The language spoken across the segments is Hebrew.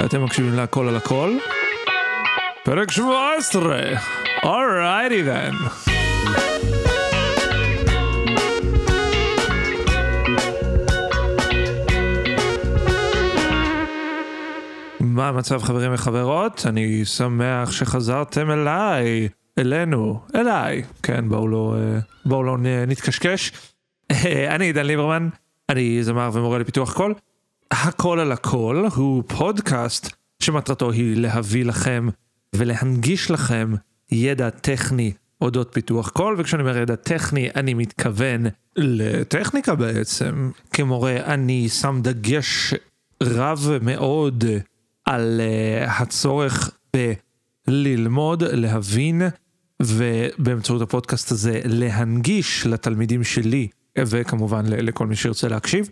אתם מקשיבים להכל על הכל? פרק 17! אורייטי then. מה המצב חברים וחברות? אני שמח שחזרתם אליי, אלינו, אליי. כן, בואו לא, אה, בואו לא נתקשקש. אני עידן ליברמן, אני זמר ומורה לפיתוח קול. הכל על הכל הוא פודקאסט שמטרתו היא להביא לכם ולהנגיש לכם ידע טכני אודות פיתוח קול, וכשאני אומר ידע טכני אני מתכוון לטכניקה בעצם. כמורה אני שם דגש רב מאוד על uh, הצורך בללמוד, להבין, ובאמצעות הפודקאסט הזה להנגיש לתלמידים שלי, וכמובן לכל מי שירצה להקשיב.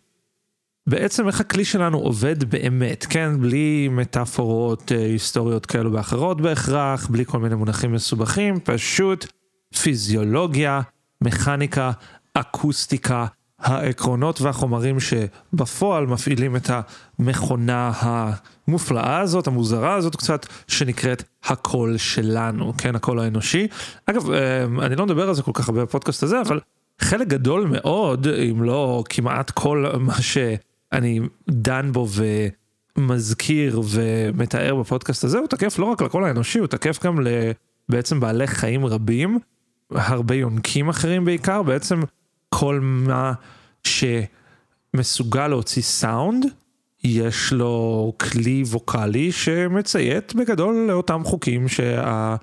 בעצם איך הכלי שלנו עובד באמת, כן? בלי מטאפורות אה, היסטוריות כאלו ואחרות בהכרח, בלי כל מיני מונחים מסובכים, פשוט פיזיולוגיה, מכניקה, אקוסטיקה, העקרונות והחומרים שבפועל מפעילים את המכונה המופלאה הזאת, המוזרה הזאת קצת, שנקראת הקול שלנו, כן? הקול האנושי. אגב, אה, אני לא מדבר על זה כל כך הרבה בפודקאסט הזה, אבל חלק גדול מאוד, אם לא כמעט כל מה שאני דן בו ומזכיר ומתאר בפודקאסט הזה, הוא תקף לא רק לקול האנושי, הוא תקף גם לבעצם בעלי חיים רבים, הרבה יונקים אחרים בעיקר, בעצם כל מה שמסוגל להוציא סאונד, יש לו כלי ווקאלי שמציית בגדול לאותם חוקים שהכלי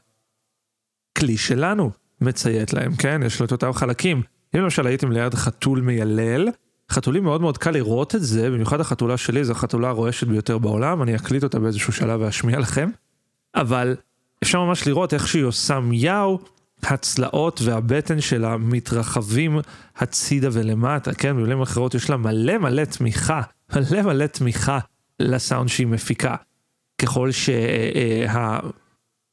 שלנו מציית להם, כן? יש לו את אותם חלקים. אם למשל הייתם ליד חתול מיילל, חתולים מאוד מאוד קל לראות את זה, במיוחד החתולה שלי, זו החתולה הרועשת ביותר בעולם, אני אקליט אותה באיזשהו שלב ואשמיע לכם. אבל אפשר ממש לראות איך שהיא עושה מיאו, הצלעות והבטן שלה מתרחבים הצידה ולמטה, כן? במילים אחרות יש לה מלא מלא תמיכה, מלא מלא תמיכה לסאונד שהיא מפיקה. ככל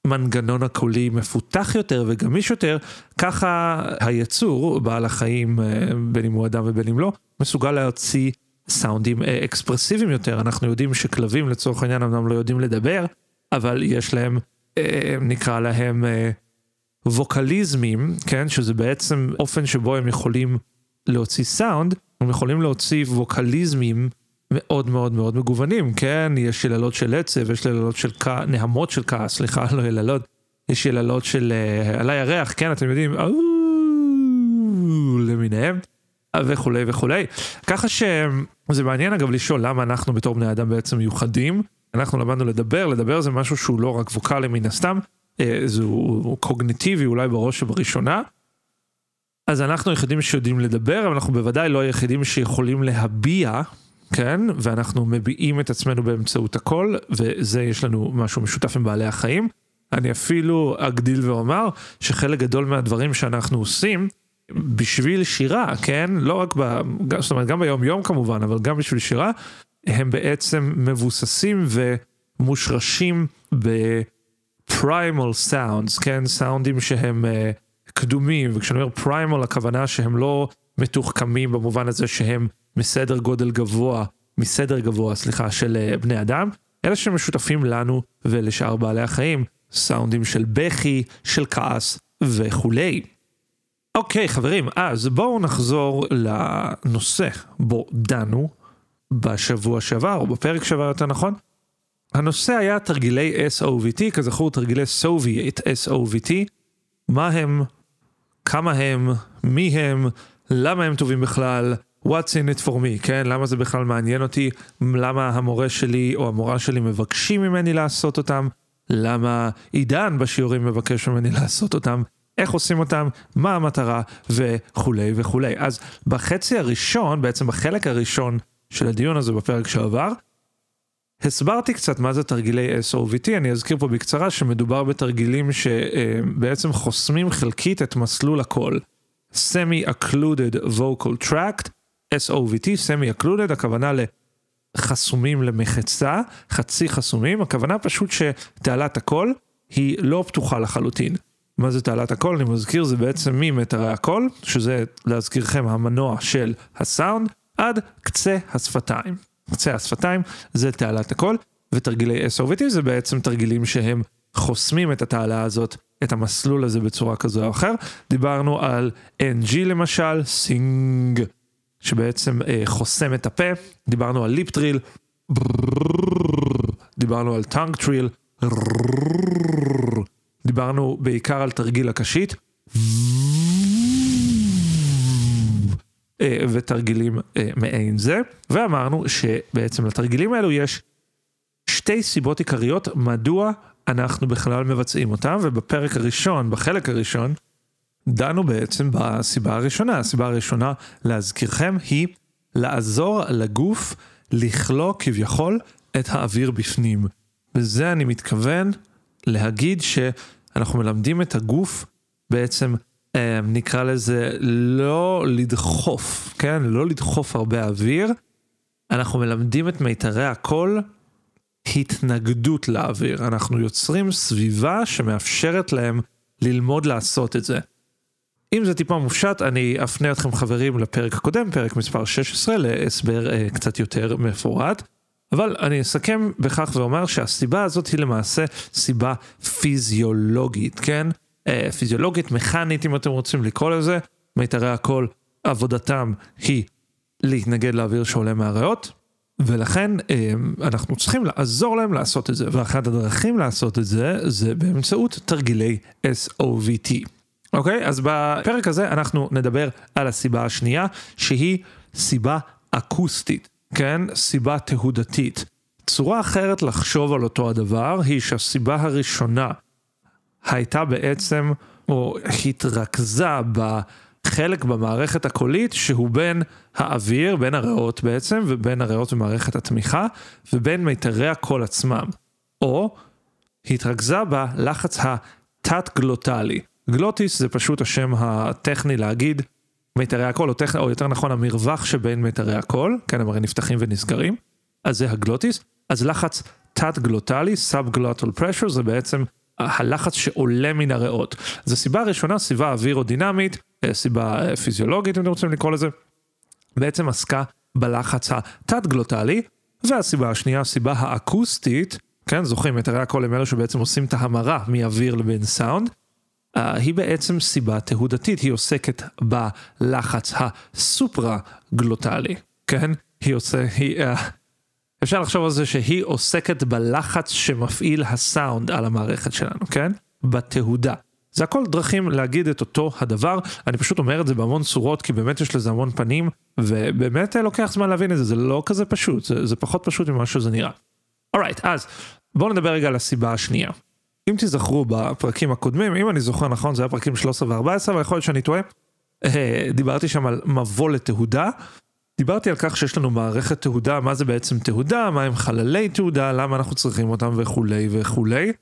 שהמנגנון הקולי מפותח יותר וגמיש יותר, ככה היצור, בעל החיים, אה, בין אם הוא אדם ובין אם לא, מסוגל להוציא סאונדים אה, אקספרסיביים יותר. אנחנו יודעים שכלבים לצורך העניין אמנם לא יודעים לדבר, אבל יש להם, אה, נקרא להם, ווקליזמים, כן, שזה בעצם אופן שבו הם יכולים להוציא סאונד, הם יכולים להוציא ווקליזמים מאוד מאוד מאוד מגוונים, כן, יש יללות של עצב, יש יללות של כ... נהמות של כעס, סליחה, לא יללות, יש יללות של uh, על הירח, כן, אתם יודעים, אוו, למיניהם, וכולי וכולי. ככה שזה מעניין אגב לשאול למה אנחנו בתור בני אדם בעצם מיוחדים. אנחנו למדנו לדבר, לדבר זה משהו שהוא לא רק ווקאלי מן הסתם, אה, זה הוא קוגניטיבי אולי בראש ובראשונה. אז אנחנו היחידים שיודעים לדבר, אבל אנחנו בוודאי לא היחידים שיכולים להביע, כן? ואנחנו מביעים את עצמנו באמצעות הכל, וזה יש לנו משהו משותף עם בעלי החיים. אני אפילו אגדיל ואומר שחלק גדול מהדברים שאנחנו עושים, בשביל שירה, כן? לא רק ב... זאת אומרת, גם ביום יום כמובן, אבל גם בשביל שירה, הם בעצם מבוססים ומושרשים בפרימל סאונדס, כן? סאונדים שהם uh, קדומים, וכשאני אומר פרימל הכוונה שהם לא מתוחכמים במובן הזה שהם מסדר גודל גבוה, מסדר גבוה, סליחה, של uh, בני אדם, אלא שמשותפים לנו ולשאר בעלי החיים, סאונדים של בכי, של כעס וכולי. אוקיי חברים, אז בואו נחזור לנושא בו דנו בשבוע שעבר, או בפרק שעבר יותר נכון. הנושא היה תרגילי SOVT, כזכור תרגילי סוביט SOVT, מה הם, כמה הם, מי הם, למה הם טובים בכלל, what's in it for me, כן? למה זה בכלל מעניין אותי, למה המורה שלי או המורה שלי מבקשים ממני לעשות אותם, למה עידן בשיעורים מבקש ממני לעשות אותם, איך עושים אותם, מה המטרה? וכולי וכולי. אז בחצי הראשון, בעצם בחלק הראשון של הדיון הזה בפרק שעבר, הסברתי קצת מה זה תרגילי SOVT, אני אזכיר פה בקצרה שמדובר בתרגילים שבעצם חוסמים חלקית את מסלול הקול. Semi-Occluded Vocal Tract, SOVT, Semi-Occluded, הכוונה לחסומים למחצה, חצי חסומים, הכוונה פשוט שתעלת הקול היא לא פתוחה לחלוטין. מה זה תעלת הקול? אני מזכיר, זה בעצם ממטרי הקול, שזה להזכירכם המנוע של הסאונד, עד קצה השפתיים. קצה השפתיים זה תעלת הקול, ותרגילי SOVT זה בעצם תרגילים שהם חוסמים את התעלה הזאת, את המסלול הזה בצורה כזו או אחר. דיברנו על NG למשל, sing, שבעצם אה, חוסם את הפה. דיברנו על lip trill, דיברנו על tongue trill, דיברנו בעיקר על תרגיל הקשית. ותרגילים אה, מעין זה, ואמרנו שבעצם לתרגילים האלו יש שתי סיבות עיקריות מדוע אנחנו בכלל מבצעים אותם, ובפרק הראשון, בחלק הראשון, דנו בעצם בסיבה הראשונה. הסיבה הראשונה, להזכירכם, היא לעזור לגוף לכלוא כביכול את האוויר בפנים. בזה אני מתכוון להגיד שאנחנו מלמדים את הגוף בעצם אה, נקרא לזה לא לדחוף, כן? לא לדחוף הרבה אוויר. אנחנו מלמדים את מיתרי הקול התנגדות לאוויר. אנחנו יוצרים סביבה שמאפשרת להם ללמוד לעשות את זה. אם זה טיפה מופשט, אני אפנה אתכם חברים לפרק הקודם, פרק מספר 16, להסבר אה, קצת יותר מפורט. אבל אני אסכם בכך ואומר שהסיבה הזאת היא למעשה סיבה פיזיולוגית, כן? אה, פיזיולוגית, מכנית אם אתם רוצים לקרוא לזה, מיתרי הקול, עבודתם היא להתנגד לאוויר שעולה מהריאות, ולכן אה, אנחנו צריכים לעזור להם לעשות את זה, ואחת הדרכים לעשות את זה, זה באמצעות תרגילי SOVT. אוקיי? אז בפרק הזה אנחנו נדבר על הסיבה השנייה, שהיא סיבה אקוסטית, כן? סיבה תהודתית. צורה אחרת לחשוב על אותו הדבר היא שהסיבה הראשונה הייתה בעצם, או התרכזה בחלק במערכת הקולית שהוא בין האוויר, בין הריאות בעצם, ובין הריאות ומערכת התמיכה, ובין מיתרי הקול עצמם. או התרכזה בלחץ התת-גלוטלי. גלוטיס זה פשוט השם הטכני להגיד מיתרי הקול, או, טכ... או יותר נכון המרווח שבין מיתרי הקול, כן, הם הרי נפתחים ונסגרים, אז זה הגלוטיס. אז לחץ תת-גלוטלי, sub-glottal pressure, זה בעצם הלחץ שעולה מן הריאות. זו סיבה ראשונה, סיבה אווירודינמית, סיבה אה, פיזיולוגית אם אתם רוצים לקרוא לזה, בעצם עסקה בלחץ התת-גלוטלי, והסיבה השנייה, הסיבה האקוסטית, כן, זוכרים, את הרי הקול הם אלו שבעצם עושים את ההמרה מאוויר לבין סאונד, אה, היא בעצם סיבה תהודתית, היא עוסקת בלחץ הסופרה-גלוטלי, כן? היא עושה, היא, uh, אפשר לחשוב על זה שהיא עוסקת בלחץ שמפעיל הסאונד על המערכת שלנו, כן? בתהודה. זה הכל דרכים להגיד את אותו הדבר, אני פשוט אומר את זה בהמון צורות כי באמת יש לזה המון פנים ובאמת לוקח זמן להבין את זה, זה לא כזה פשוט, זה, זה פחות פשוט ממה שזה נראה. אורייט, right, אז בואו נדבר רגע על הסיבה השנייה. אם תזכרו בפרקים הקודמים, אם אני זוכר נכון זה היה פרקים 13 ו-14 אבל יכול להיות שאני טועה, אה, דיברתי שם על מבוא לתהודה דיברתי על כך שיש לנו מערכת תהודה, מה זה בעצם תהודה, מה הם חללי תהודה, למה אנחנו צריכים אותם וכולי וכולי.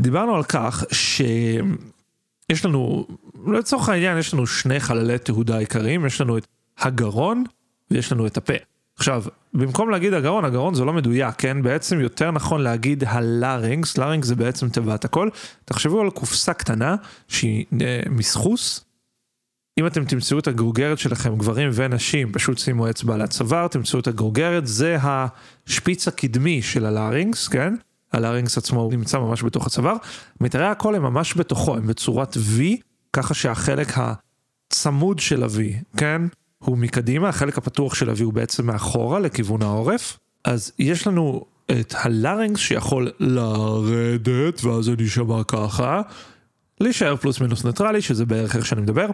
דיברנו על כך שיש לנו, לצורך העניין יש לנו שני חללי תהודה עיקריים, יש לנו את הגרון ויש לנו את הפה. עכשיו, במקום להגיד הגרון, הגרון זה לא מדויק, כן? בעצם יותר נכון להגיד הלארינגס, לארינגס זה בעצם תיבת הכל. תחשבו על קופסה קטנה שהיא אה, מסחוס, אם אתם תמצאו את הגרוגרת שלכם, גברים ונשים, פשוט שימו אצבע על הצוואר, תמצאו את הגרוגרת, זה השפיץ הקדמי של הלארינגס, כן? הלארינגס עצמו נמצא ממש בתוך הצוואר. מיתרי הקול הם ממש בתוכו, הם בצורת V, ככה שהחלק הצמוד של ה-V, כן? הוא מקדימה, החלק הפתוח של ה-V הוא בעצם מאחורה לכיוון העורף. אז יש לנו את ה larynx שיכול לרדת, ואז זה נשמע ככה. להישאר פלוס מינוס ניטרלי, שזה בערך איך שאני מדבר,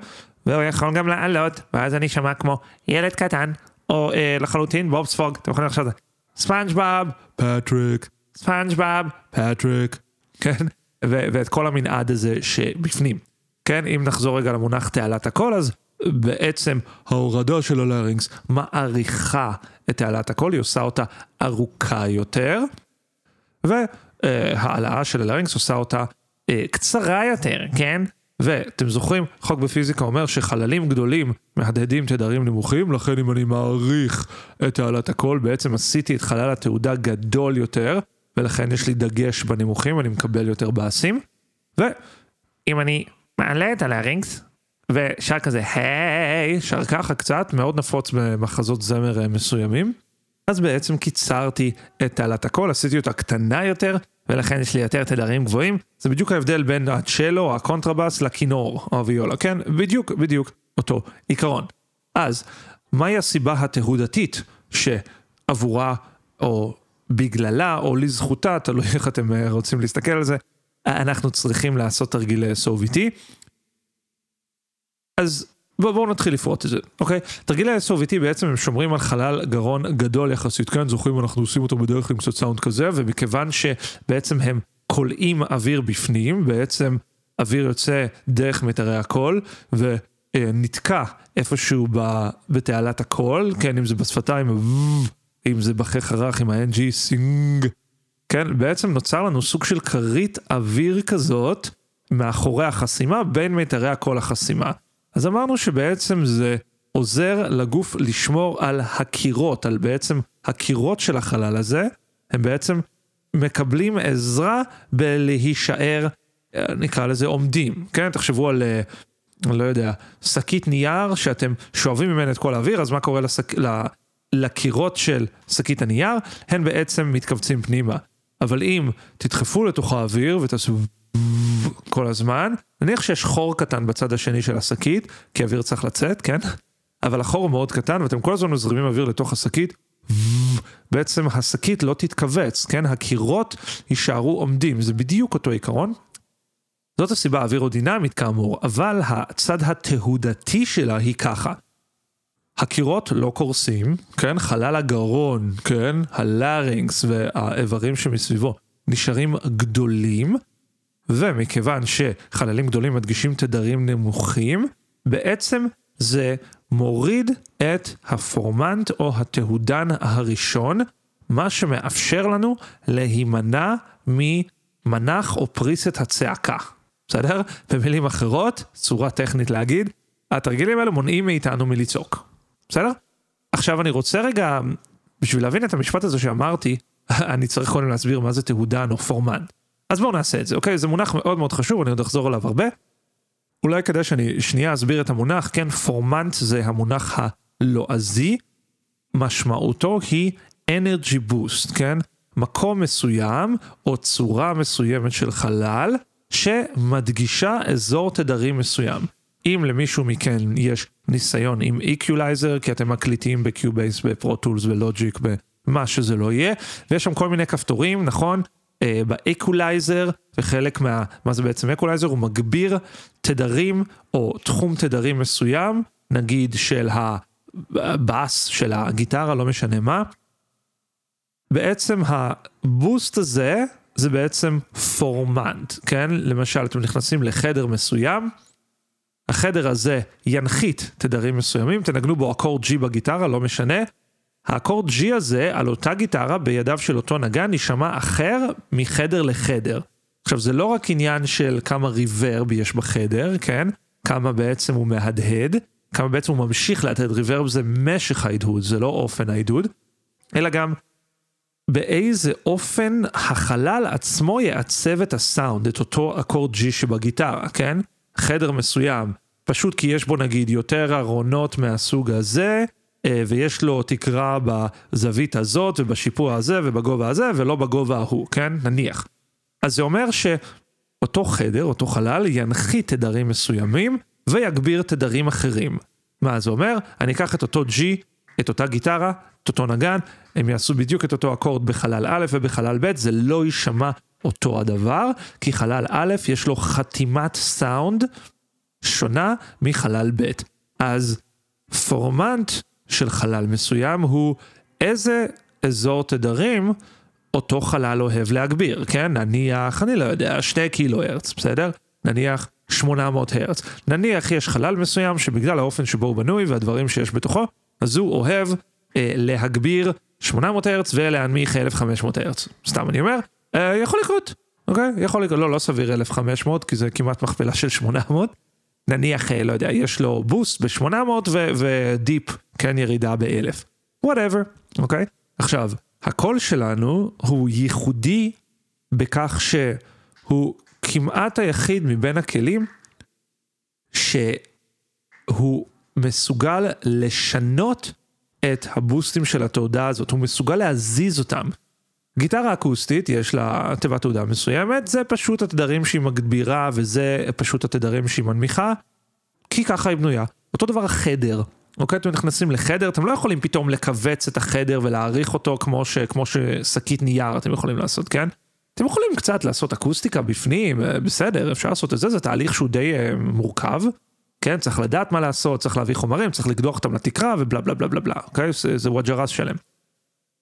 והוא יכול גם לעלות, ואז אני אשמע כמו ילד קטן, או אה, לחלוטין בוב ספוג, אתם יכולים לחשוב על זה, ספאנג'באב, פטריק, ספאנג'באב, פטריק, כן, ו- ואת כל המנעד הזה שבפנים, כן, אם נחזור רגע למונח תעלת הקול, אז בעצם ההורדה של ה larynx מאריכה את תעלת הקול, היא עושה אותה ארוכה יותר, והעלאה של הלארינגס עושה אותה אה, קצרה יותר, כן? ואתם זוכרים, חוק בפיזיקה אומר שחללים גדולים מהדהדים תדרים נמוכים, לכן אם אני מעריך את תעלת הקול, בעצם עשיתי את חלל התעודה גדול יותר, ולכן יש לי דגש בנמוכים, אני מקבל יותר באסים. ואם אני מעלה את הלארינקס, ושר כזה היי, שר ככה קצת, מאוד נפוץ במחזות זמר אה, מסוימים. אז בעצם קיצרתי את תעלת הקול, עשיתי אותה קטנה יותר, ולכן יש לי יותר תדרים גבוהים. זה בדיוק ההבדל בין הצ'לו, הקונטרבאס, לכינור או הוויולה, כן? בדיוק, בדיוק אותו עיקרון. אז, מהי הסיבה התהודתית שעבורה, או בגללה, או לזכותה, תלוי איך אתם אה, רוצים להסתכל על זה, אנחנו צריכים לעשות תרגיל SOVT. אז בואו בוא נתחיל לפרוט את זה, אוקיי? תרגילי SOVT בעצם הם שומרים על חלל גרון גדול יחסית, כן? זוכרים אנחנו עושים אותו בדרך עם קצת סאונד כזה, ומכיוון שבעצם הם כולאים אוויר בפנים, בעצם אוויר יוצא דרך מיתרי הקול, ונתקע איפשהו בתעלת הקול, כן? אם זה בשפתיים, אם זה בחך הרך עם ה-NG, sing, כן? בעצם נוצר לנו סוג של כרית אוויר כזאת מאחורי החסימה, בין מיתרי הקול החסימה. אז אמרנו שבעצם זה עוזר לגוף לשמור על הקירות, על בעצם הקירות של החלל הזה, הם בעצם מקבלים עזרה בלהישאר, נקרא לזה עומדים, כן? תחשבו על, אני לא יודע, שקית נייר שאתם שואבים ממנה את כל האוויר, אז מה קורה לשק... לקירות של שקית הנייר? הן בעצם מתכווצים פנימה. אבל אם תדחפו לתוך האוויר ותעשו כל הזמן, נניח שיש חור קטן בצד השני של השקית, כי אוויר צריך לצאת, כן? אבל החור הוא מאוד קטן ואתם כל הזמן מזרימים אוויר לתוך השקית, בעצם השקית לא תתכווץ, כן? הקירות יישארו עומדים, זה בדיוק אותו עיקרון. זאת הסיבה האווירודינמית כאמור, אבל הצד התהודתי שלה היא ככה. הקירות לא קורסים, כן? חלל הגרון, כן? הלארינגס והאיברים שמסביבו נשארים גדולים, ומכיוון שחללים גדולים מדגישים תדרים נמוכים, בעצם זה מוריד את הפורמנט או התהודן הראשון, מה שמאפשר לנו להימנע ממנח או פריסת הצעקה. בסדר? במילים אחרות, צורה טכנית להגיד, התרגילים האלו מונעים מאיתנו מלצעוק. בסדר? עכשיו אני רוצה רגע, בשביל להבין את המשפט הזה שאמרתי, אני צריך קודם להסביר מה זה תהודן או פורמנט. אז בואו נעשה את זה, אוקיי? זה מונח מאוד מאוד חשוב, אני עוד אחזור עליו הרבה. אולי כדאי שאני שנייה אסביר את המונח, כן? פורמנט זה המונח הלועזי, משמעותו היא energy boost, כן? מקום מסוים או צורה מסוימת של חלל שמדגישה אזור תדרים מסוים. אם למישהו מכן יש ניסיון עם איקולייזר, כי אתם מקליטים בקיובייס, בפרוטולס, בלוג'יק, במה שזה לא יהיה, ויש שם כל מיני כפתורים, נכון? אה, באקולייזר, וחלק מה... מה זה בעצם אקולייזר? הוא מגביר תדרים או תחום תדרים מסוים, נגיד של הבאס, של הגיטרה, לא משנה מה. בעצם הבוסט הזה זה בעצם פורמנט, כן? למשל, אתם נכנסים לחדר מסוים, החדר הזה ינחית תדרים מסוימים, תנגנו בו אקורד G בגיטרה, לא משנה, האקורד G הזה על אותה גיטרה בידיו של אותו נגן יישמע אחר מחדר לחדר. עכשיו זה לא רק עניין של כמה ריברב יש בחדר, כן? כמה בעצם הוא מהדהד, כמה בעצם הוא ממשיך להדהד, ריברב זה משך ההדהוד, זה לא אופן ההדהוד, אלא גם באיזה אופן החלל עצמו יעצב את הסאונד, את אותו אקורד G שבגיטרה, כן? חדר מסוים, פשוט כי יש בו נגיד יותר ארונות מהסוג הזה, אה, ויש לו תקרה בזווית הזאת ובשיפוע הזה ובגובה הזה ולא בגובה ההוא, כן? נניח. אז זה אומר שאותו חדר, אותו חלל, ינחית תדרים מסוימים ויגביר תדרים אחרים. מה זה אומר? אני אקח את אותו G, את אותה גיטרה, את אותו נגן, הם יעשו בדיוק את אותו אקורד בחלל א' ובחלל ב', זה לא יישמע אותו הדבר, כי חלל א' יש לו חתימת סאונד שונה מחלל ב'. אז פורמנט של חלל מסוים הוא איזה אזור תדרים אותו חלל אוהב להגביר, כן? נניח, אני לא יודע, 2 קילו הרץ, בסדר? נניח 800 הרץ. נניח יש חלל מסוים שבגלל האופן שבו הוא בנוי והדברים שיש בתוכו, אז הוא אוהב אה, להגביר 800 הרץ ולהנמיך 1500 הרץ. סתם אני אומר, יכול לקרות, אוקיי? יכול לקרות, לא, לא סביר 1500 כי זה כמעט מכפלה של 800. נניח, אה, לא יודע, יש לו boost ב-800 ו dip, כן, ירידה ב-1000. whatever, אוקיי? עכשיו, הקול שלנו הוא ייחודי בכך שהוא כמעט היחיד מבין הכלים שהוא מסוגל לשנות את הבוסטים של התעודה הזאת, הוא מסוגל להזיז אותם. גיטרה אקוסטית יש לה תיבת תעודה מסוימת, זה פשוט התדרים שהיא מגבירה וזה פשוט התדרים שהיא מנמיכה, כי ככה היא בנויה. אותו דבר החדר, אוקיי? אתם נכנסים לחדר, אתם לא יכולים פתאום לכווץ את החדר ולהעריך אותו כמו, ש, כמו ששקית נייר אתם יכולים לעשות, כן? אתם יכולים קצת לעשות אקוסטיקה בפנים, אה, בסדר, אפשר לעשות את זה, זה תהליך שהוא די אה, מורכב, כן? צריך לדעת מה לעשות, צריך להביא חומרים, צריך לקדוח אותם לתקרה ובלה בלה בלה בלה בלה, אוקיי? זה, וג'ע ראס שלם.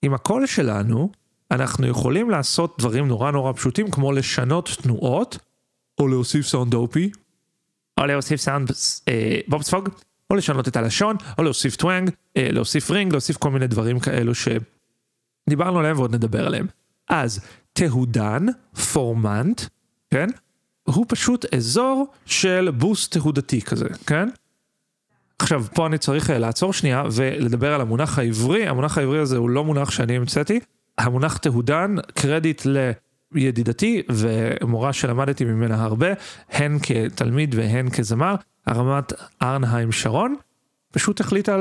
עם הקול שלנו, אנחנו יכולים לעשות דברים נורא נורא פשוטים כמו לשנות תנועות, או להוסיף סאונד dopey, או להוסיף סאונד אה, בובספוג, או לשנות את הלשון, או להוסיף twang, אה, להוסיף ring, להוסיף כל מיני דברים כאלו שדיברנו עליהם ועוד נדבר עליהם. אז תהודן, פורמנט, כן? הוא פשוט אזור של בוסט תהודתי כזה, כן? עכשיו, פה אני צריך אה, לעצור שנייה ולדבר על המונח העברי. המונח העברי הזה הוא לא מונח שאני המצאתי. המונח תהודן, קרדיט לידידתי ומורה שלמדתי ממנה הרבה, הן כתלמיד והן כזמר, הרמת ארנהיים שרון. פשוט החליטה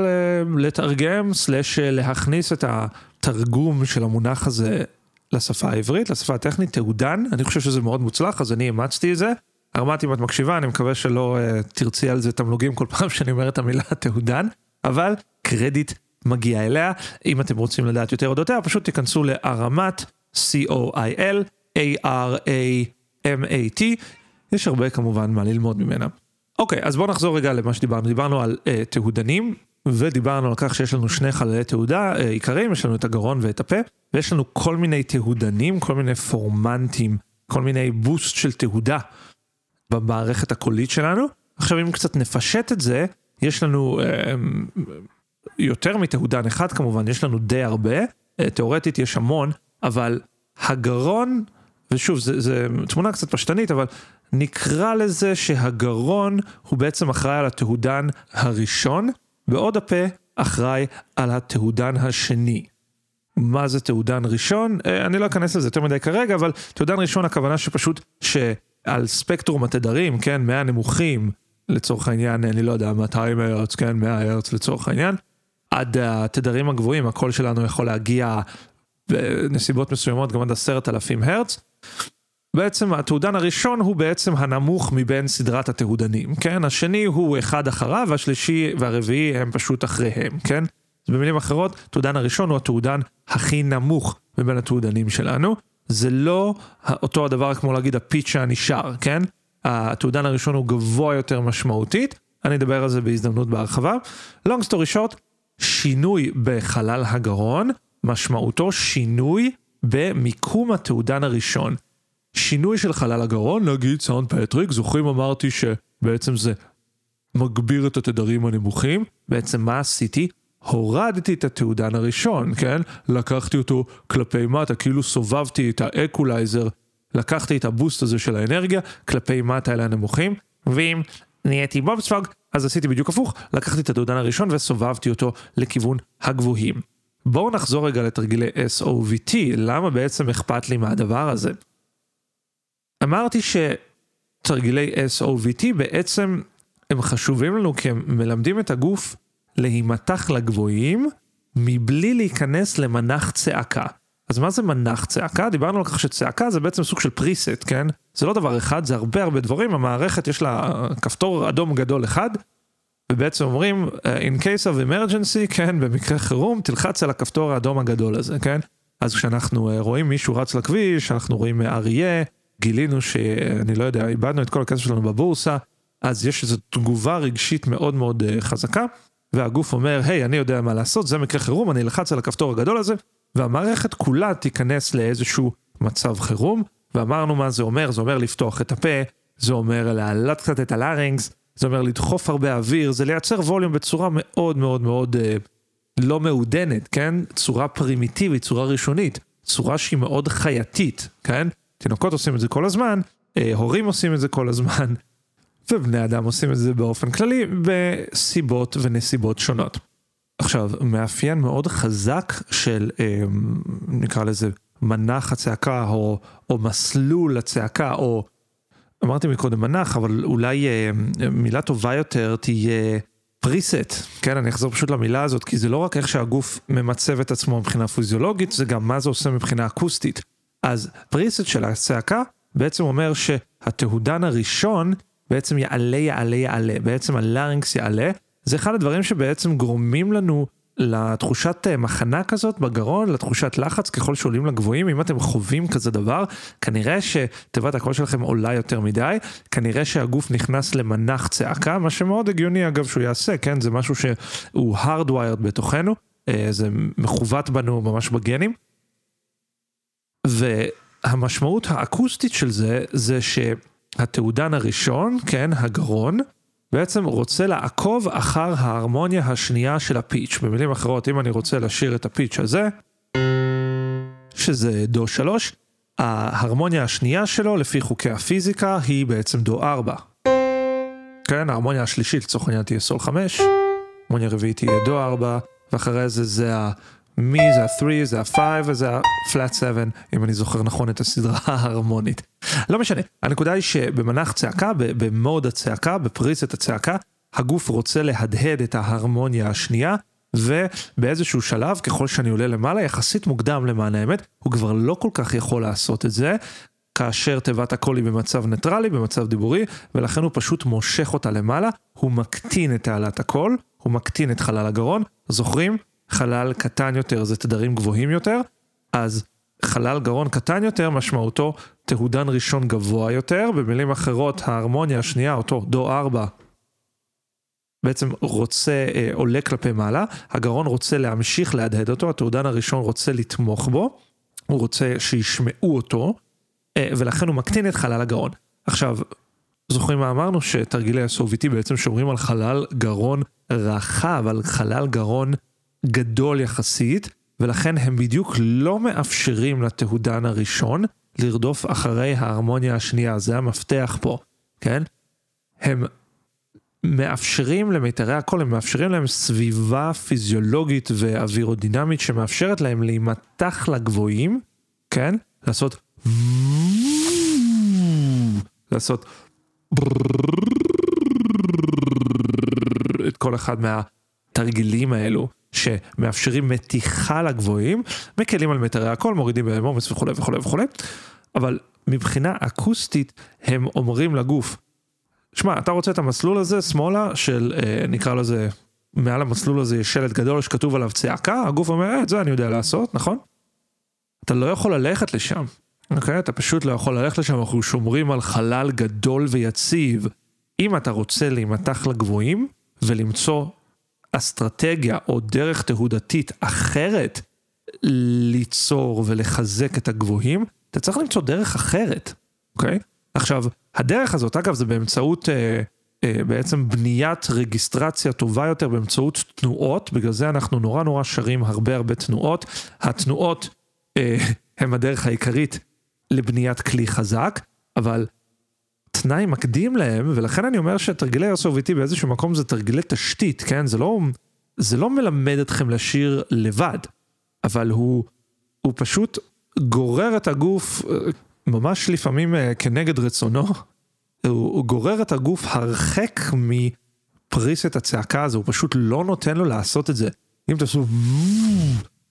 לתרגם סלש להכניס את התרגום של המונח הזה לשפה העברית, לשפה הטכנית, תעודן, אני חושב שזה מאוד מוצלח, אז אני אימצתי את זה. ארמת, אם את מקשיבה, אני מקווה שלא uh, תרצי על זה תמלוגים כל פעם שאני אומר את המילה תעודן, אבל קרדיט מגיע אליה. אם אתם רוצים לדעת יותר אודותיה, פשוט תיכנסו לארמת, C-O-I-L, A-R-A-M-A-T, יש הרבה כמובן מה ללמוד ממנה. אוקיי, אז בואו נחזור רגע למה שדיברנו. דיברנו על uh, תהודנים, ודיברנו על כך שיש לנו שני חללי תהודה uh, עיקריים, יש לנו את הגרון ואת הפה, ויש לנו כל מיני תהודנים, כל מיני פורמנטים, כל מיני בוסט של תהודה במערכת הקולית שלנו. עכשיו אם קצת נפשט את זה, יש לנו uh, יותר מתהודן אחד כמובן, יש לנו די הרבה, uh, תאורטית יש המון, אבל הגרון, ושוב, זו תמונה קצת פשטנית, אבל נקרא לזה שהגרון הוא בעצם אחראי על התהודן הראשון, בעוד הפה אחראי על התהודן השני. מה זה תעודן ראשון? אה, אני לא אכנס לזה יותר מדי כרגע, אבל תעודן ראשון הכוונה שפשוט שעל ספקטרום התדרים, כן, מהנמוכים, לצורך העניין, אני לא יודע, 200 הרץ, כן, 100 הרץ לצורך העניין, עד התדרים הגבוהים, הקול שלנו יכול להגיע בנסיבות מסוימות גם עד 10,000 הרץ. בעצם התעודן הראשון הוא בעצם הנמוך מבין סדרת התעודנים, כן? השני הוא אחד אחריו, והשלישי והרביעי הם פשוט אחריהם, כן? אז במילים אחרות, תעודן הראשון הוא התעודן הכי נמוך מבין התעודנים שלנו. זה לא אותו הדבר כמו להגיד הפיץ' הנשאר, כן? התעודן הראשון הוא גבוה יותר משמעותית, אני אדבר על זה בהזדמנות בהרחבה. long story short, שינוי בחלל הגרון, משמעותו שינוי במיקום התהודן הראשון. שינוי של חלל הגרון, נגיד סאונד פטריק, זוכרים אמרתי שבעצם זה מגביר את התדרים הנמוכים, בעצם מה עשיתי? הורדתי את התהודן הראשון, כן? לקחתי אותו כלפי מטה, כאילו סובבתי את האקולייזר, לקחתי את ה boost הזה של האנרגיה כלפי מטה אל הנמוכים, ואם נהייתי בובספוג, אז עשיתי בדיוק הפוך, לקחתי את התעודן הראשון וסובבתי אותו לכיוון הגבוהים. בואו נחזור רגע לתרגילי SOVT, למה בעצם אכפת לי מהדבר הזה? אמרתי שתרגילי SOVT בעצם הם חשובים לנו כי הם מלמדים את הגוף להימתח לגבוהים מבלי להיכנס למנח צעקה. אז מה זה מנח צעקה? דיברנו על כך שצעקה זה בעצם סוג של פריסט, כן? זה לא דבר אחד, זה הרבה הרבה דברים, המערכת יש לה כפתור אדום גדול אחד, ובעצם אומרים, in case of emergency, כן, במקרה חירום, תלחץ על הכפתור האדום הגדול הזה, כן? אז כשאנחנו רואים מישהו רץ לכביש, אנחנו רואים אריה, גילינו שאני לא יודע, איבדנו את כל הכסף שלנו בבורסה, אז יש איזו תגובה רגשית מאוד מאוד uh, חזקה, והגוף אומר, היי, hey, אני יודע מה לעשות, זה מקרה חירום, אני אלחץ על הכפתור הגדול הזה, והמערכת כולה תיכנס לאיזשהו מצב חירום, ואמרנו מה זה אומר, זה אומר לפתוח את הפה, זה אומר להעלות קצת את הלארינגס, זה אומר לדחוף הרבה אוויר, זה לייצר ווליום בצורה מאוד מאוד מאוד uh, לא מעודנת, כן? צורה פרימיטיבית, צורה ראשונית, צורה שהיא מאוד חייתית, כן? תינוקות עושים את זה כל הזמן, אה, הורים עושים את זה כל הזמן, ובני אדם עושים את זה באופן כללי בסיבות ונסיבות שונות. עכשיו, מאפיין מאוד חזק של, אה, נקרא לזה, מנח הצעקה, או, או מסלול הצעקה, או אמרתי מקודם מנח, אבל אולי אה, מילה טובה יותר תהיה פריסט, כן, אני אחזור פשוט למילה הזאת, כי זה לא רק איך שהגוף ממצב את עצמו מבחינה פיזיולוגית, זה גם מה זה עושה מבחינה אקוסטית. אז פריסט של הצעקה בעצם אומר שהתהודן הראשון בעצם יעלה, יעלה, יעלה, בעצם הלארינקס יעלה, זה אחד הדברים שבעצם גורמים לנו לתחושת אה, מחנה כזאת בגרון, לתחושת לחץ ככל שעולים לגבוהים, אם אתם חווים כזה דבר, כנראה שתיבת הקול שלכם עולה יותר מדי, כנראה שהגוף נכנס למנח צעקה, מה שמאוד הגיוני אגב שהוא יעשה, כן? זה משהו שהוא hardwired בתוכנו, אה, זה מכוות בנו ממש בגנים. והמשמעות האקוסטית של זה, זה שהתעודן הראשון, כן, הגרון, בעצם רוצה לעקוב אחר ההרמוניה השנייה של הפיץ'. במילים אחרות, אם אני רוצה לשיר את הפיץ' הזה, שזה דו שלוש, ההרמוניה השנייה שלו, לפי חוקי הפיזיקה, היא בעצם דו ארבע. כן, ההרמוניה השלישית לצורך העניין תהיה סול חמש, ההרמוניה הרביעית תהיה דו ארבע, ואחרי זה זה ה... מי זה ה-3, זה ה-5 וזה ה-flat 7, אם אני זוכר נכון את הסדרה ההרמונית. לא משנה, הנקודה היא שבמנח צעקה, ב mode הצעקה, בפריסת הצעקה, הגוף רוצה להדהד את ההרמוניה השנייה, ובאיזשהו שלב, ככל שאני עולה למעלה, יחסית מוקדם למען האמת, הוא כבר לא כל כך יכול לעשות את זה, כאשר תיבת הקול היא במצב ניטרלי, במצב דיבורי, ולכן הוא פשוט מושך אותה למעלה, הוא מקטין את תעלת הקול, הוא מקטין את חלל הגרון, זוכרים? חלל קטן יותר זה תדרים גבוהים יותר, אז חלל גרון קטן יותר משמעותו תהודן ראשון גבוה יותר, במילים אחרות ההרמוניה השנייה, אותו דו ארבע, בעצם רוצה, אה, עולה כלפי מעלה, הגרון רוצה להמשיך להדהד אותו, התעודן הראשון רוצה לתמוך בו, הוא רוצה שישמעו אותו, אה, ולכן הוא מקטין את חלל הגרון. עכשיו, זוכרים מה אמרנו? שתרגילי הסוביטי בעצם שומרים על חלל גרון רחב, על חלל גרון גדול יחסית, ולכן הם בדיוק לא מאפשרים לתהודן הראשון לרדוף אחרי ההרמוניה השנייה, זה המפתח פה, כן? הם מאפשרים למיתרי הקול, הם מאפשרים להם סביבה פיזיולוגית ואווירודינמית שמאפשרת להם להימתח לגבוהים, כן? לעשות לעשות את כל אחד מהתרגילים האלו שמאפשרים מתיחה לגבוהים, מקלים על מיתרי הקול, מורידים בהם עומס וכולי וכולי וכולי, אבל מבחינה אקוסטית הם אומרים לגוף, שמע, אתה רוצה את המסלול הזה שמאלה של, אה, נקרא לזה, מעל המסלול הזה יש שלט גדול שכתוב עליו צעקה, הגוף אומר, אה, את זה אני יודע לעשות, נכון? אתה לא יכול ללכת לשם, אוקיי? אתה פשוט לא יכול ללכת לשם, אנחנו שומרים על חלל גדול ויציב. אם אתה רוצה להימתח לגבוהים ולמצוא אסטרטגיה או דרך תהודתית אחרת ליצור ולחזק את הגבוהים, אתה צריך למצוא דרך אחרת, אוקיי? עכשיו, הדרך הזאת, אגב, זה באמצעות אה, אה, בעצם בניית רגיסטרציה טובה יותר באמצעות תנועות, בגלל זה אנחנו נורא נורא שרים הרבה הרבה תנועות. התנועות אה, הם הדרך העיקרית לבניית כלי חזק, אבל תנאי מקדים להם, ולכן אני אומר שתרגילי הסוביטי באיזשהו מקום זה תרגילי תשתית, כן? זה לא, זה לא מלמד אתכם לשיר לבד, אבל הוא, הוא פשוט גורר את הגוף, ממש לפעמים אה, כנגד רצונו, הוא, הוא גורר את הגוף הרחק מפריסת הצעקה הזו, הוא פשוט לא נותן לו לעשות את זה. אם תעשו...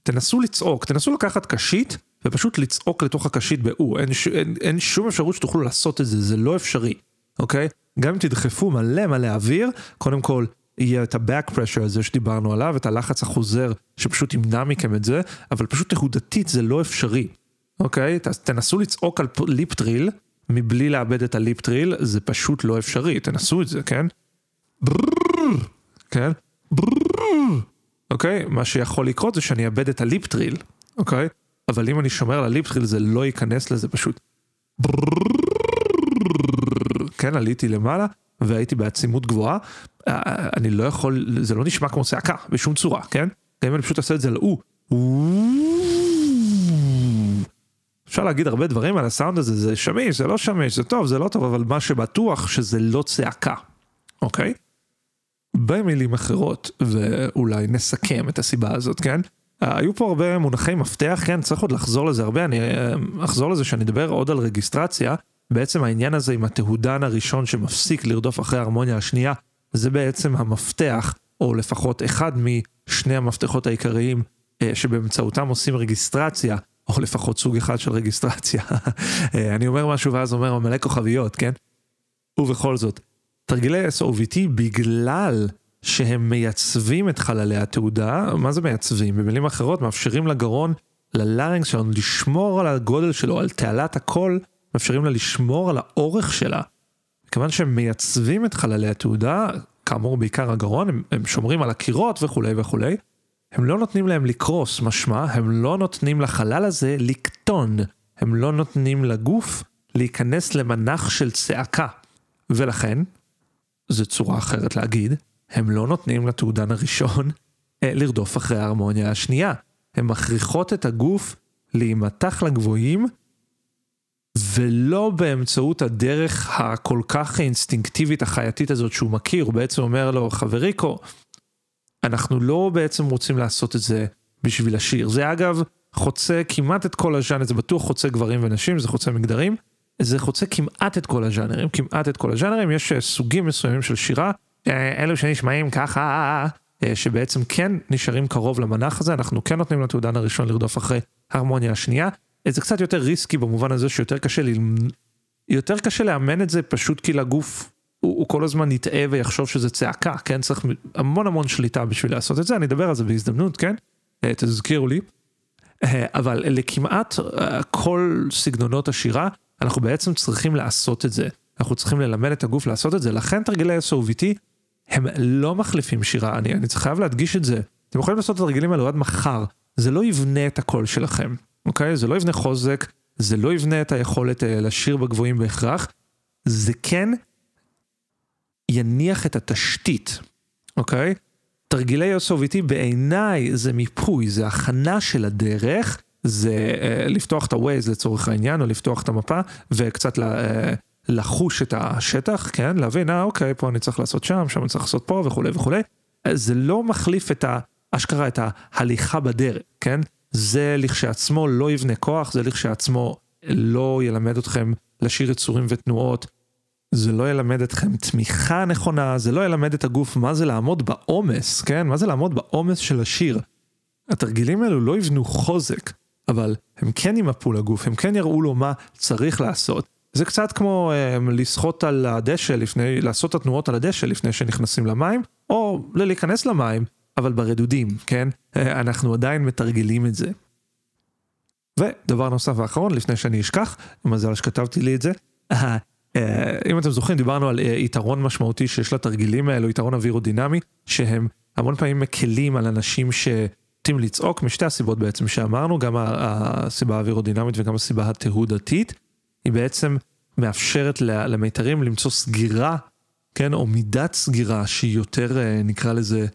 תנסו לצעוק, תנסו לקחת קשית ופשוט לצעוק לתוך הקשית באו, אין, אין, אין שום אפשרות שתוכלו לעשות את זה, זה לא אפשרי, אוקיי? גם אם תדחפו מלא מלא אוויר, קודם כל יהיה את ה-back pressure הזה שדיברנו עליו, את הלחץ החוזר שפשוט ימנע מכם את זה, אבל פשוט תהודתית זה לא אפשרי, אוקיי? תנסו לצעוק על ליפ טריל מבלי לאבד את הליפ טריל, זה פשוט לא אפשרי, תנסו את זה, כן? כן? אוקיי? מה שיכול לקרות זה שאני אאבד את הליפ טריל, אוקיי? אבל אם אני שומר על הליפטריל זה לא ייכנס לזה פשוט. כן, עליתי למעלה והייתי בעצימות גבוהה, אני לא יכול, זה לא נשמע כמו צעקה בשום צורה, כן? גם אם אני פשוט עושה את זה על או. אפשר להגיד הרבה דברים על הסאונד הזה, זה שמיש, זה לא שמיש, זה טוב, זה לא טוב, אבל מה שבטוח שזה לא צעקה, אוקיי? במילים אחרות, ואולי נסכם את הסיבה הזאת, כן? היו פה הרבה מונחי מפתח, כן, צריך עוד לחזור לזה הרבה, אני אה, אחזור לזה שאני אדבר עוד על רגיסטרציה. בעצם העניין הזה עם התהודן הראשון שמפסיק לרדוף אחרי ההרמוניה השנייה, זה בעצם המפתח או לפחות אחד משני המפתחות העיקריים שבאמצעותם עושים רגיסטרציה, או לפחות סוג אחד של רגיסטרציה. אני אומר משהו ואז אומר מלא כוכביות, כן? ובכל זאת, תרגילי SOVT בגלל שהם מייצבים את חללי התעודה, מה זה מייצבים? במילים אחרות, מאפשרים לגרון, ללארינג שלנו לשמור על הגודל שלו, על תעלת הקול, מאפשרים לה לשמור על האורך שלה. כיוון שהם מייצבים את חללי התעודה, כאמור בעיקר הגרון, הם, הם שומרים על הקירות וכולי וכולי, הם לא נותנים להם לקרוס, משמע, הם לא נותנים לחלל הזה לקטון, הם לא נותנים לגוף להיכנס למנח של צעקה. ולכן, זו צורה אחרת להגיד, הם לא נותנים לתעודן הראשון אה, לרדוף אחרי ההרמוניה השנייה. הן מכריחות את הגוף להימתח לגבוהים, ולא באמצעות הדרך הכל כך אינסטינקטיבית החייתית הזאת שהוא מכיר, הוא בעצם אומר לו, חבריקו, אנחנו לא בעצם רוצים לעשות את זה בשביל השיר. זה אגב חוצה כמעט את כל הז'אנר, זה בטוח חוצה גברים ונשים, זה חוצה מגדרים, זה חוצה כמעט את כל הז'אנרים, כמעט את כל הז'אנרים, יש אה, סוגים מסוימים של שירה, אלו שנשמעים ככה, אה, שבעצם כן נשארים קרוב למנח הזה, אנחנו כן נותנים לתעודן הראשון לרדוף אחרי הרמוניה השנייה. זה קצת יותר ריסקי במובן הזה שיותר קשה ללמ... יותר קשה לאמן את זה פשוט כי לגוף הוא, הוא כל הזמן יטעה ויחשוב שזה צעקה, כן? צריך המון המון שליטה בשביל לעשות את זה, אני אדבר על זה בהזדמנות, כן? תזכירו לי. אבל לכמעט כל סגנונות השירה, אנחנו בעצם צריכים לעשות את זה. אנחנו צריכים ללמד את הגוף לעשות את זה, לכן תרגילי SOVT הם לא מחליפים שירה, אני, אני חייב להדגיש את זה. אתם יכולים לעשות את התרגילים האלו עד מחר, זה לא יבנה את הקול שלכם, אוקיי? זה לא יבנה חוזק, זה לא יבנה את היכולת אה, לשיר בגבוהים בהכרח, זה כן יניח את התשתית, אוקיי? תרגילי SOVT בעיניי זה מיפוי, זה הכנה של הדרך, זה uh, לפתוח את ה-Waze לצורך העניין, או לפתוח את המפה, וקצת לה, uh, לחוש את השטח, כן? להבין, אה אוקיי, פה אני צריך לעשות שם, שם אני צריך לעשות פה וכולי וכולי. זה לא מחליף את ה... אשכרה את ההליכה בדרך, כן? זה לכשעצמו לא יבנה כוח, זה לכשעצמו לא ילמד אתכם לשיר יצורים ותנועות, זה לא ילמד אתכם תמיכה נכונה, זה לא ילמד את הגוף מה זה לעמוד בעומס, כן? מה זה לעמוד בעומס של השיר. התרגילים האלו לא יבנו חוזק, אבל הם כן ימפו לגוף, הם כן יראו לו מה צריך לעשות. זה קצת כמו um, לשחות על הדשא לפני, לעשות את התנועות על הדשא לפני שנכנסים למים, או להיכנס למים, אבל ברדודים, כן? אנחנו עדיין מתרגלים את זה. ודבר נוסף ואחרון, לפני שאני אשכח, מזל שכתבתי לי את זה, אה, אם אתם זוכרים, דיברנו על אה, יתרון משמעותי שיש לתרגילים האלו, יתרון אווירודינמי, שהם המון פעמים מקלים על אנשים ש... נוטים לצעוק משתי הסיבות בעצם שאמרנו, גם הסיבה האווירודינמית וגם הסיבה התהודתית, היא בעצם מאפשרת למיתרים למצוא סגירה, כן, או מידת סגירה שהיא יותר, אה, נקרא לזה,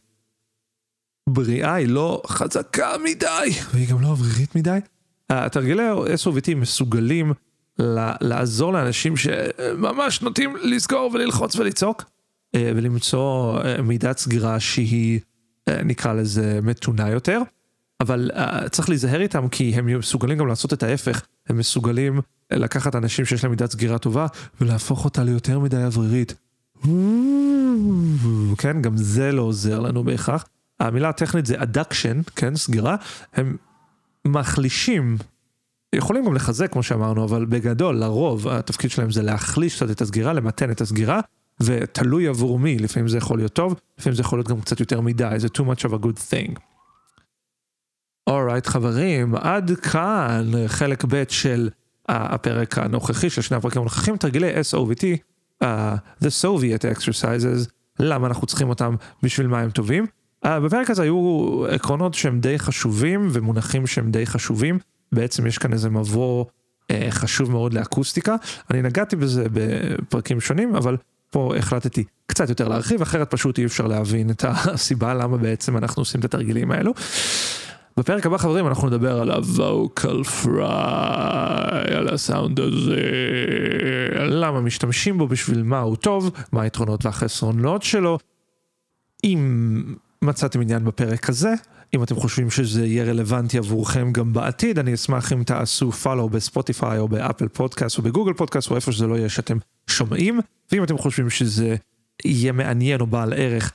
בריאה, היא לא חזקה מדי, והיא גם לא אוורירית מדי. התרגילי SOVT מסוגלים לעזור לאנשים שממש נוטים לסגור וללחוץ ולצעוק, אה, ולמצוא אה, מידת סגירה שהיא נקרא לזה מתונה יותר, אבל uh, צריך להיזהר איתם כי הם מסוגלים גם לעשות את ההפך, הם מסוגלים לקחת אנשים שיש להם מידת סגירה טובה ולהפוך אותה ליותר מדי אוורירית. כן, גם זה לא עוזר לנו בהכרח. המילה הטכנית זה אדקשן, כן, סגירה, הם מחלישים, יכולים גם לחזק כמו שאמרנו, אבל בגדול, לרוב התפקיד שלהם זה להחליש קצת את הסגירה, למתן את הסגירה, ותלוי עבור מי, לפעמים זה יכול להיות טוב, לפעמים זה יכול להיות גם קצת יותר מדי, זה too much of a good thing. אורייט right, חברים, עד כאן חלק ב' של הפרק הנוכחי, של שני הפרקים הנוכחים, תרגילי SOVT, uh, The Soviet Exercises, למה אנחנו צריכים אותם, בשביל מה הם טובים. Uh, בפרק הזה היו עקרונות שהם די חשובים ומונחים שהם די חשובים, בעצם יש כאן איזה מבוא uh, חשוב מאוד לאקוסטיקה, אני נגעתי בזה בפרקים שונים, אבל פה החלטתי קצת יותר להרחיב, אחרת פשוט אי אפשר להבין את הסיבה למה בעצם אנחנו עושים את התרגילים האלו. בפרק הבא חברים אנחנו נדבר על ה-vocal fry, על הסאונד הזה, למה משתמשים בו, בשביל מה הוא טוב, מה היתרונות והחסרונות שלו. אם מצאתם עניין בפרק הזה, אם אתם חושבים שזה יהיה רלוונטי עבורכם גם בעתיד, אני אשמח אם תעשו follow בספוטיפיי או באפל פודקאסט או בגוגל פודקאסט או איפה שזה לא יהיה שאתם שומעים, ואם אתם חושבים שזה יהיה מעניין או בעל ערך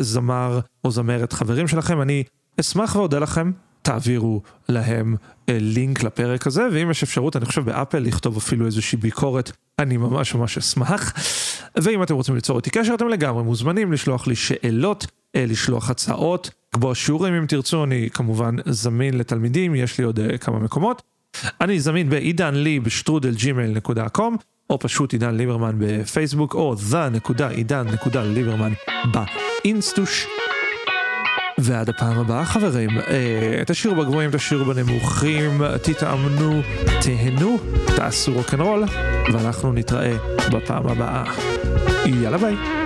זמר או זמרת חברים שלכם, אני אשמח ואודה לכם, תעבירו להם לינק לפרק הזה, ואם יש אפשרות, אני חושב באפל לכתוב אפילו איזושהי ביקורת, אני ממש ממש אשמח. ואם אתם רוצים ליצור איתי קשר, אתם לגמרי מוזמנים לשלוח לי שאלות, לשלוח הצעות, לקבוע שיעורים אם תרצו, אני כמובן זמין לתלמידים, יש לי עוד כמה מקומות. אני זמין בעידן לי בשטרודל קום, או פשוט עידן ליברמן בפייסבוק, או the.עידן.ליברמן באינסטוש. ועד הפעם הבאה חברים, אה, תשאירו בגבוהים, תשאירו בנמוכים, תתאמנו, תהנו, תעשו רוקנרול, ואנחנו נתראה בפעם הבאה. יאללה ביי.